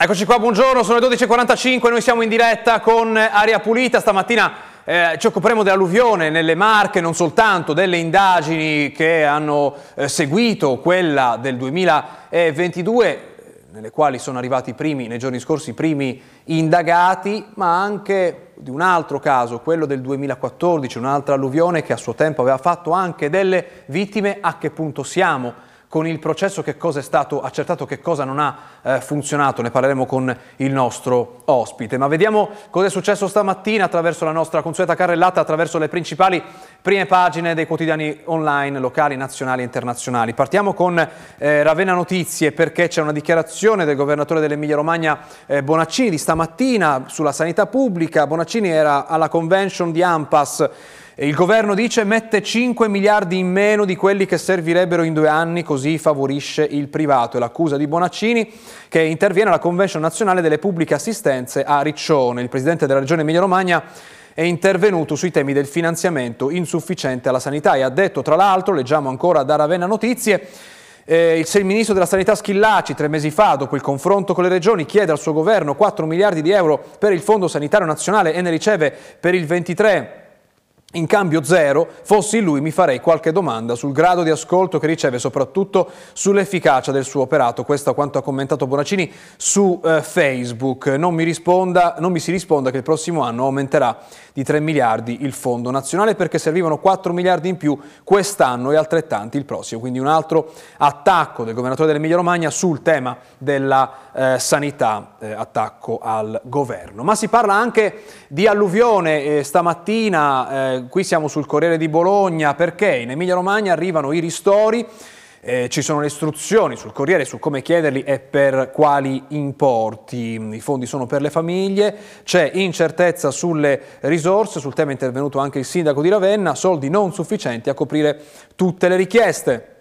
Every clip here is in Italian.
Eccoci qua, buongiorno, sono le 12.45, noi siamo in diretta con Aria Pulita, stamattina eh, ci occuperemo dell'alluvione nelle Marche, non soltanto, delle indagini che hanno eh, seguito quella del 2022, nelle quali sono arrivati primi, nei giorni scorsi, i primi indagati, ma anche di un altro caso, quello del 2014, un'altra alluvione che a suo tempo aveva fatto anche delle vittime, a che punto siamo? Con il processo che cosa è stato accertato, che cosa non ha eh, funzionato, ne parleremo con il nostro ospite. Ma vediamo cosa è successo stamattina attraverso la nostra consueta carrellata, attraverso le principali prime pagine dei quotidiani online, locali, nazionali e internazionali. Partiamo con eh, Ravenna Notizie perché c'è una dichiarazione del governatore dell'Emilia Romagna eh, Bonaccini di stamattina sulla sanità pubblica. Bonaccini era alla convention di AMPAS il governo dice mette 5 miliardi in meno di quelli che servirebbero in due anni, così favorisce il privato. È l'accusa di Bonaccini che interviene alla Convention nazionale delle pubbliche assistenze a Riccione. Il presidente della regione Emilia-Romagna è intervenuto sui temi del finanziamento insufficiente alla sanità e ha detto tra l'altro, leggiamo ancora da Ravenna Notizie, eh, il ministro della Sanità Schillaci tre mesi fa, dopo il confronto con le regioni, chiede al suo governo 4 miliardi di euro per il Fondo Sanitario Nazionale e ne riceve per il 23 in cambio zero, fossi lui mi farei qualche domanda sul grado di ascolto che riceve, soprattutto sull'efficacia del suo operato. Questo è quanto ha commentato Bonaccini su eh, Facebook. Non mi, risponda, non mi si risponda che il prossimo anno aumenterà di 3 miliardi il fondo nazionale perché servivano 4 miliardi in più quest'anno e altrettanti il prossimo. Quindi un altro attacco del governatore dell'Emilia Romagna sul tema della eh, sanità, eh, attacco al governo. Ma si parla anche di alluvione. Eh, stamattina qui siamo sul Corriere di Bologna perché in Emilia Romagna arrivano i ristori. Eh, ci sono le istruzioni sul Corriere su come chiederli e per quali importi. I fondi sono per le famiglie, c'è incertezza sulle risorse, sul tema è intervenuto anche il sindaco di Ravenna, soldi non sufficienti a coprire tutte le richieste.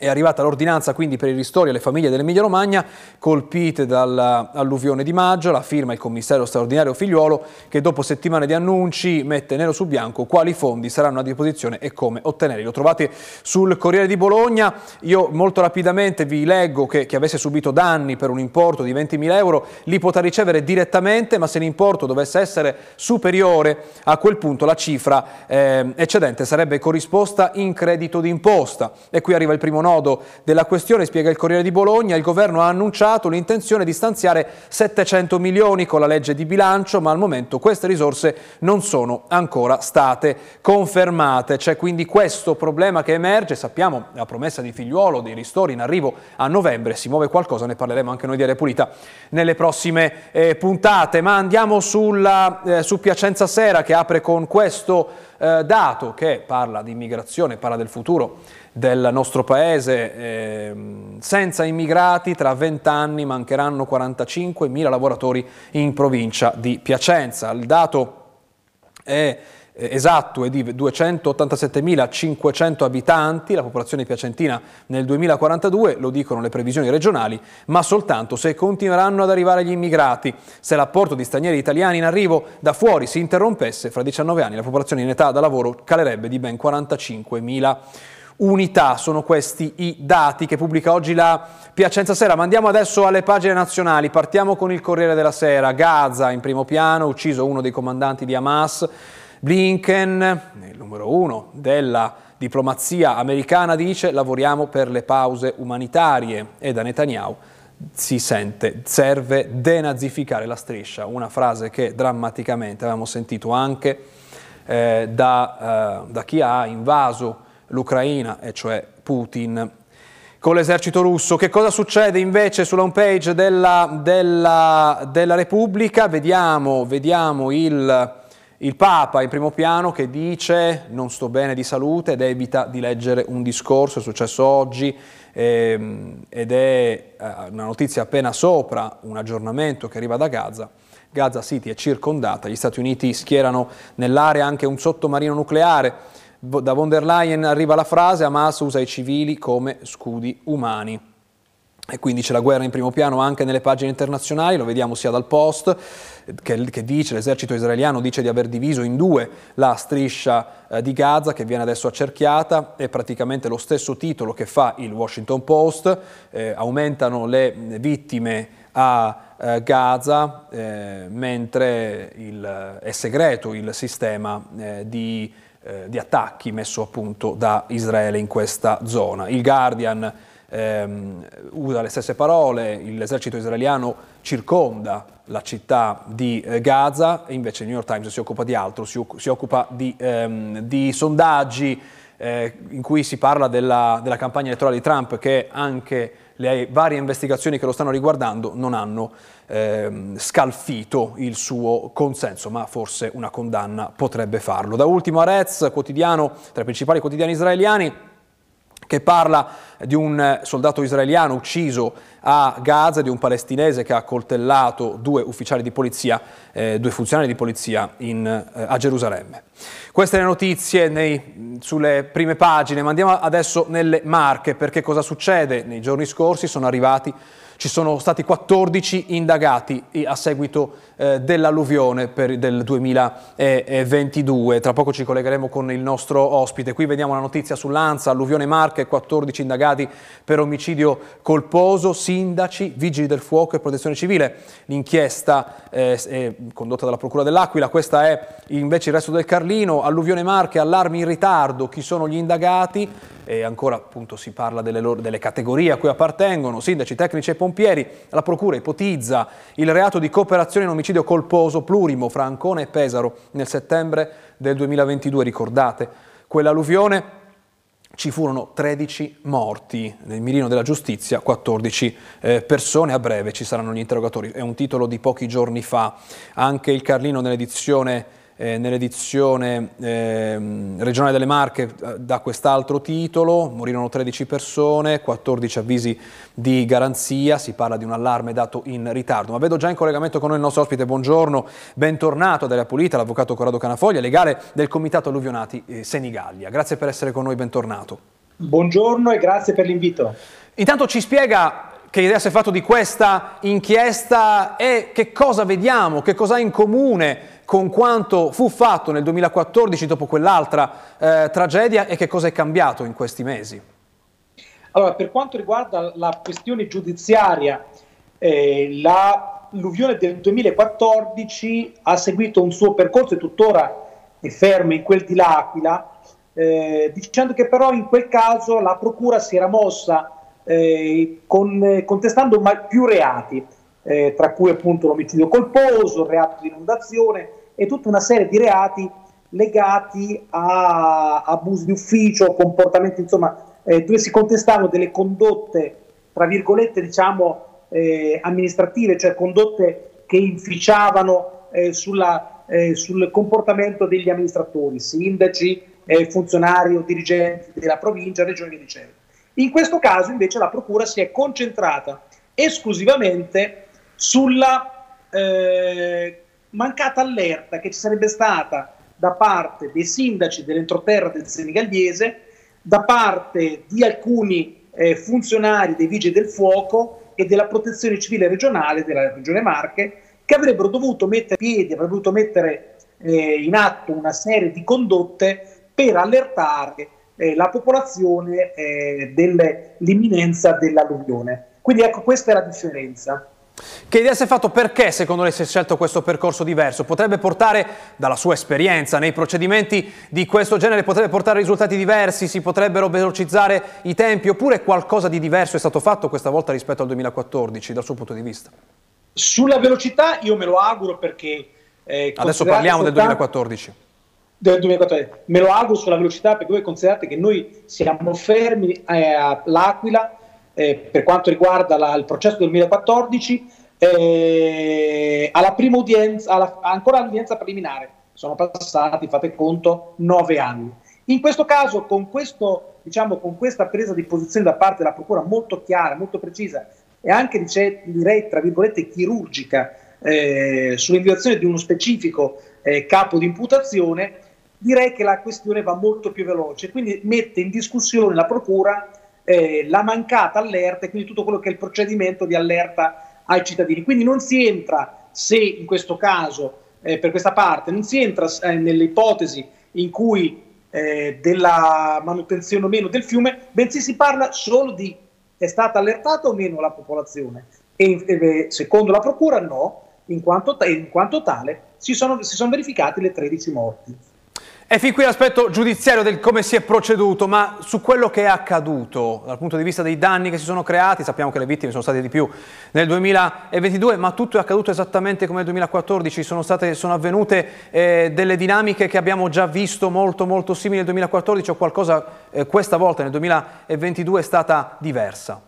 È arrivata l'ordinanza quindi per i ristori alle famiglie dell'Emilia Romagna colpite dall'alluvione di maggio, la firma il commissario straordinario Figliuolo che dopo settimane di annunci mette nero su bianco quali fondi saranno a disposizione e come ottenerli. Lo trovate sul Corriere di Bologna, io molto rapidamente vi leggo che chi avesse subito danni per un importo di 20.000 euro li potrà ricevere direttamente ma se l'importo dovesse essere superiore a quel punto la cifra eh, eccedente sarebbe corrisposta in credito d'imposta e qui arriva il primo nodo della questione, spiega il Corriere di Bologna, il governo ha annunciato l'intenzione di stanziare 700 milioni con la legge di bilancio, ma al momento queste risorse non sono ancora state confermate. C'è quindi questo problema che emerge, sappiamo la promessa di figliuolo dei ristori in arrivo a novembre, si muove qualcosa, ne parleremo anche noi di Aria Pulita nelle prossime eh, puntate, ma andiamo sulla, eh, su Piacenza Sera che apre con questo eh, dato che parla di immigrazione, parla del futuro del nostro paese. Eh, senza immigrati tra 20 anni mancheranno 45.000 lavoratori in provincia di Piacenza. Il dato è esatto è di 287.500 abitanti, la popolazione piacentina nel 2042, lo dicono le previsioni regionali, ma soltanto se continueranno ad arrivare gli immigrati. Se l'apporto di stranieri italiani in arrivo da fuori si interrompesse, fra 19 anni la popolazione in età da lavoro calerebbe di ben 45.000 unità. Sono questi i dati che pubblica oggi la Piacenza Sera. Ma andiamo adesso alle pagine nazionali. Partiamo con il Corriere della Sera. Gaza in primo piano, ucciso uno dei comandanti di Hamas. Blinken, il numero uno della diplomazia americana, dice lavoriamo per le pause umanitarie e da Netanyahu si sente, serve denazificare la striscia, una frase che drammaticamente avevamo sentito anche eh, da, eh, da chi ha invaso l'Ucraina, e cioè Putin, con l'esercito russo. Che cosa succede invece sulla home page della, della, della Repubblica? Vediamo, vediamo il, il, Papa in primo piano che dice non sto bene di salute ed evita di leggere un discorso, è successo oggi ehm, ed è eh, una notizia appena sopra, un aggiornamento che arriva da Gaza. Gaza City è circondata, gli Stati Uniti schierano nell'area anche un sottomarino nucleare da von der Leyen arriva la frase Hamas usa i civili come scudi umani. E quindi c'è la guerra in primo piano anche nelle pagine internazionali, lo vediamo sia dal Post, che, che dice, l'esercito israeliano dice di aver diviso in due la striscia eh, di Gaza che viene adesso accerchiata, è praticamente lo stesso titolo che fa il Washington Post, eh, aumentano le vittime a eh, Gaza, eh, mentre il, è segreto il sistema eh, di, eh, di, attacchi messo a punto da Israele in questa zona. Il Guardian ehm, usa le stesse parole, l'esercito israeliano circonda la città di eh, Gaza e invece il New York Times si occupa di altro, si, si occupa di, ehm, di sondaggi eh, in cui si parla della, della campagna elettorale di Trump che anche le varie investigazioni che lo stanno riguardando non hanno ehm, scalfito il suo consenso, ma forse una condanna potrebbe farlo. Da ultimo Arez, quotidiano, tra i principali quotidiani israeliani, che parla di un soldato israeliano ucciso a Gaza, di un palestinese che ha coltellato due ufficiali di polizia, eh, due funzionari di polizia in, eh, a Gerusalemme. Queste le notizie nei, sulle prime pagine, ma andiamo adesso nelle marche perché cosa succede? Nei giorni scorsi sono arrivati ci sono stati 14 indagati a seguito eh, dell'alluvione per, del 2022. Tra poco ci collegheremo con il nostro ospite. Qui vediamo la notizia sull'ANSA, alluvione Marche, 14 indagati per omicidio colposo, sindaci, vigili del fuoco e protezione civile. L'inchiesta eh, è condotta dalla Procura dell'Aquila, questa è invece il resto del Carlino, alluvione Marche, allarmi in ritardo, chi sono gli indagati? e ancora appunto si parla delle, loro, delle, categorie a cui appartengono, sindaci, tecnici e pompieri, la Procura ipotizza il reato di cooperazione in omicidio colposo plurimo fra Ancona e Pesaro nel settembre del 2022, ricordate quell'alluvione? Ci furono 13 morti nel mirino della giustizia, 14 eh, persone, a breve ci saranno gli interrogatori, è un titolo di pochi giorni fa, anche il Carlino nell'edizione eh, nell'edizione eh, regionale delle Marche eh, da quest'altro titolo, morirono 13 persone, 14 avvisi di garanzia, si parla di un allarme dato in ritardo. Ma vedo già in collegamento con noi il nostro ospite, buongiorno, bentornato ad Area Pulita, l'avvocato Corrado Canafoglia, legale del Comitato Alluvionati eh, Senigallia. Grazie per essere con noi, bentornato. Buongiorno e grazie per l'invito. Intanto ci spiega che idea si è fatto di questa inchiesta e che cosa vediamo, che cosa ha in comune con quanto fu fatto nel 2014 dopo quell'altra eh, tragedia e che cosa è cambiato in questi mesi? Allora, per quanto riguarda la questione giudiziaria, eh, l'alluvione del 2014 ha seguito un suo percorso e tuttora è fermo in quel di L'Aquila, eh, dicendo che però in quel caso la procura si era mossa eh, con, contestando più reati, eh, tra cui appunto l'omicidio colposo, il reato di inondazione e tutta una serie di reati legati a abusi di ufficio, comportamenti insomma eh, dove si contestavano delle condotte tra virgolette diciamo eh, amministrative, cioè condotte che inficiavano eh, sulla, eh, sul comportamento degli amministratori, sindaci, eh, funzionari o dirigenti della provincia, regione e dicendo. In questo caso invece la Procura si è concentrata esclusivamente sulla eh, mancata allerta che ci sarebbe stata da parte dei sindaci dell'entroterra del Senegallese, da parte di alcuni eh, funzionari dei Vigili del Fuoco e della Protezione Civile regionale della Regione Marche, che avrebbero dovuto mettere piedi, avrebbero dovuto mettere eh, in atto una serie di condotte per allertare eh, la popolazione eh, dell'imminenza dell'alluvione. Quindi ecco, questa è la differenza. Che idea si è fatto perché secondo lei si è scelto questo percorso diverso? Potrebbe portare, dalla sua esperienza nei procedimenti di questo genere, potrebbe portare risultati diversi, si potrebbero velocizzare i tempi oppure qualcosa di diverso è stato fatto questa volta rispetto al 2014 dal suo punto di vista? Sulla velocità io me lo auguro perché... Eh, Adesso parliamo del 2014. Del 2014. Me lo auguro sulla velocità perché voi considerate che noi siamo fermi eh, all'Aquila eh, per quanto riguarda la, il processo del 2014 eh, alla prima udienza, alla, ancora all'udienza preliminare. Sono passati, fate conto, nove anni. In questo caso, con, questo, diciamo, con questa presa di posizione da parte della Procura molto chiara, molto precisa e anche direi, tra virgolette, chirurgica eh, sull'individuazione di uno specifico eh, capo di imputazione, direi che la questione va molto più veloce, quindi mette in discussione la Procura eh, la mancata allerta e quindi tutto quello che è il procedimento di allerta ai cittadini. Quindi non si entra, se in questo caso, eh, per questa parte, non si entra eh, nelle in cui eh, della manutenzione o meno del fiume, bensì si parla solo di è stata allertata o meno la popolazione E eh, secondo la Procura no, in quanto, in quanto tale si sono, si sono verificati le 13 morti. E fin qui l'aspetto giudiziario del come si è proceduto, ma su quello che è accaduto dal punto di vista dei danni che si sono creati, sappiamo che le vittime sono state di più nel 2022, ma tutto è accaduto esattamente come nel 2014, sono, state, sono avvenute eh, delle dinamiche che abbiamo già visto molto molto simili nel 2014 o qualcosa eh, questa volta nel 2022 è stata diversa?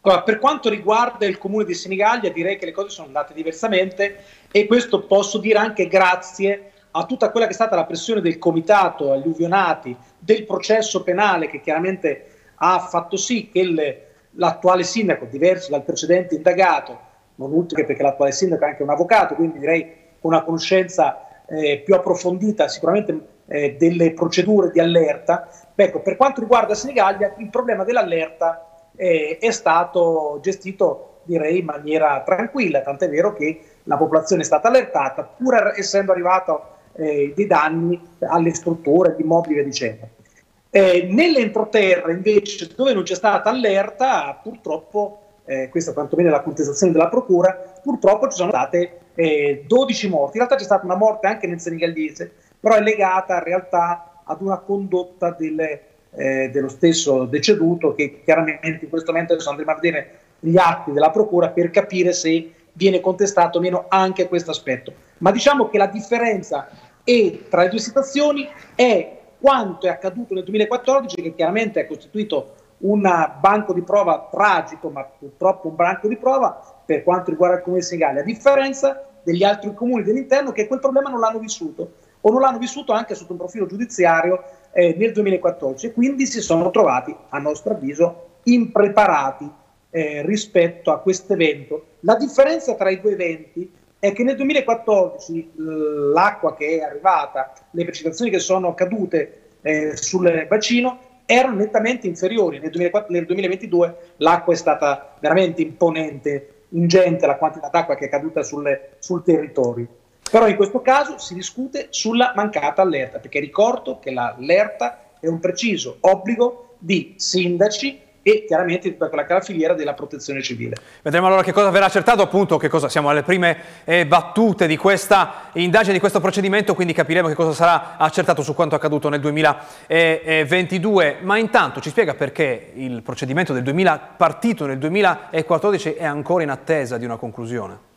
Allora, per quanto riguarda il comune di Senigallia direi che le cose sono andate diversamente e questo posso dire anche grazie a tutta quella che è stata la pressione del comitato alluvionati, del processo penale che chiaramente ha fatto sì che il, l'attuale sindaco, diverso dal precedente indagato, non ultimo perché l'attuale sindaco è anche un avvocato, quindi direi con una conoscenza eh, più approfondita sicuramente eh, delle procedure di allerta. Ecco, per quanto riguarda Senigallia, il problema dell'allerta eh, è stato gestito direi in maniera tranquilla, tant'è vero che la popolazione è stata allertata, pur essendo arrivato eh, di danni alle strutture, agli immobili e dicendo. Eh, nell'entroterra invece dove non c'è stata allerta purtroppo eh, questa quantomeno è la contestazione della procura purtroppo ci sono state eh, 12 morti in realtà c'è stata una morte anche nel senegallese però è legata in realtà ad una condotta delle, eh, dello stesso deceduto che chiaramente in questo momento adesso andremo a vedere gli atti della procura per capire se viene contestato o meno anche questo aspetto. Ma diciamo che la differenza tra le due situazioni è quanto è accaduto nel 2014, che chiaramente ha costituito un banco di prova tragico, ma purtroppo un banco di prova per quanto riguarda il comune di Senigallia, a differenza degli altri comuni dell'interno che quel problema non l'hanno vissuto o non l'hanno vissuto anche sotto un profilo giudiziario eh, nel 2014 e quindi si sono trovati, a nostro avviso, impreparati eh, rispetto a questo evento. La differenza tra i due eventi è che nel 2014 l'acqua che è arrivata, le precipitazioni che sono cadute eh, sul bacino erano nettamente inferiori. Nel, 2004, nel 2022 l'acqua è stata veramente imponente, ingente la quantità d'acqua che è caduta sulle, sul territorio. Però in questo caso si discute sulla mancata allerta, perché ricordo che l'allerta è un preciso obbligo di sindaci e chiaramente tutta quella che è la filiera della protezione civile. Vedremo allora che cosa verrà accertato, appunto, che cosa siamo alle prime eh, battute di questa indagine, di questo procedimento, quindi capiremo che cosa sarà accertato su quanto accaduto nel 2022. Ma intanto ci spiega perché il procedimento del 2000, partito nel 2014 è ancora in attesa di una conclusione?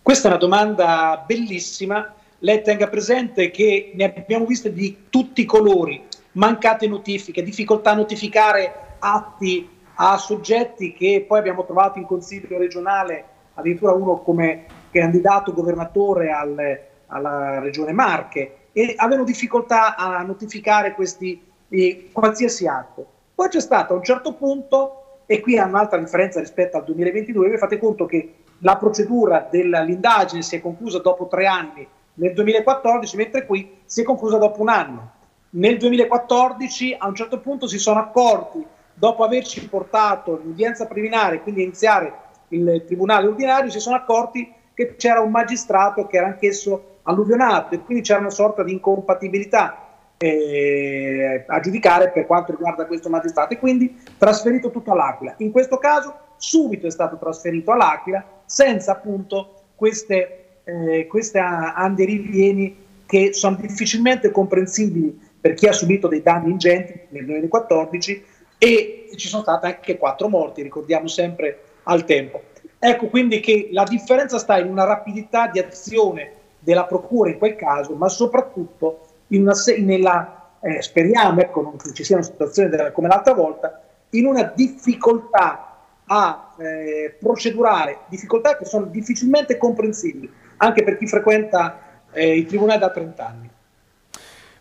Questa è una domanda bellissima. Lei tenga presente che ne abbiamo viste di tutti i colori, mancate notifiche, difficoltà a notificare atti a soggetti che poi abbiamo trovato in consiglio regionale, addirittura uno come candidato governatore al, alla regione Marche, e avevano difficoltà a notificare questi, eh, qualsiasi atto. Poi c'è stato a un certo punto, e qui ha un'altra differenza rispetto al 2022, vi fate conto che la procedura dell'indagine si è conclusa dopo tre anni nel 2014, mentre qui si è conclusa dopo un anno. Nel 2014 a un certo punto si sono accorti dopo averci portato l'udienza preliminare, quindi iniziare il tribunale ordinario, si sono accorti che c'era un magistrato che era anch'esso alluvionato e quindi c'era una sorta di incompatibilità eh, a giudicare per quanto riguarda questo magistrato e quindi trasferito tutto all'Aquila. In questo caso subito è stato trasferito all'Aquila senza appunto queste, eh, queste andi rivieni che sono difficilmente comprensibili per chi ha subito dei danni ingenti nel 2014 e ci sono state anche quattro morti, ricordiamo sempre al tempo. Ecco quindi che la differenza sta in una rapidità di azione della procura in quel caso, ma soprattutto in una, nella, eh, speriamo ecco, non ci sia situazione della, come l'altra volta, in una difficoltà a eh, procedurare, difficoltà che sono difficilmente comprensibili anche per chi frequenta eh, i tribunali da 30 anni.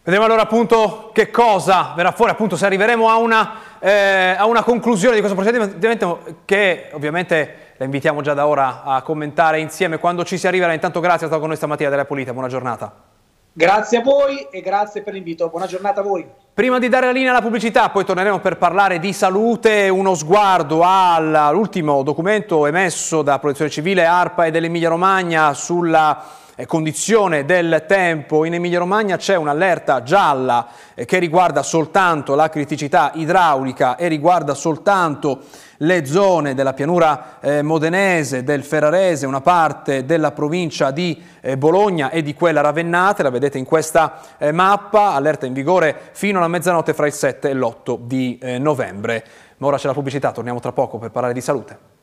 Vedremo allora appunto che cosa verrà fuori, appunto se arriveremo a una, eh, a una conclusione di questo procedimento che ovviamente la invitiamo già da ora a commentare insieme quando ci si arriverà. Intanto grazie, è stato con noi stamattina della Polita, buona giornata. Grazie a voi e grazie per l'invito, buona giornata a voi. Prima di dare la linea alla pubblicità, poi torneremo per parlare di salute, uno sguardo all'ultimo documento emesso da Protezione Civile, ARPA e dell'Emilia Romagna sulla condizione del tempo. In Emilia Romagna c'è un'allerta gialla eh, che riguarda soltanto la criticità idraulica e riguarda soltanto le zone della pianura eh, modenese, del Ferrarese, una parte della provincia di eh, Bologna e di quella ravennate, la vedete in questa eh, mappa, allerta in vigore fino alla mezzanotte fra il 7 e l'8 di eh, novembre. Ma ora c'è la pubblicità, torniamo tra poco per parlare di salute.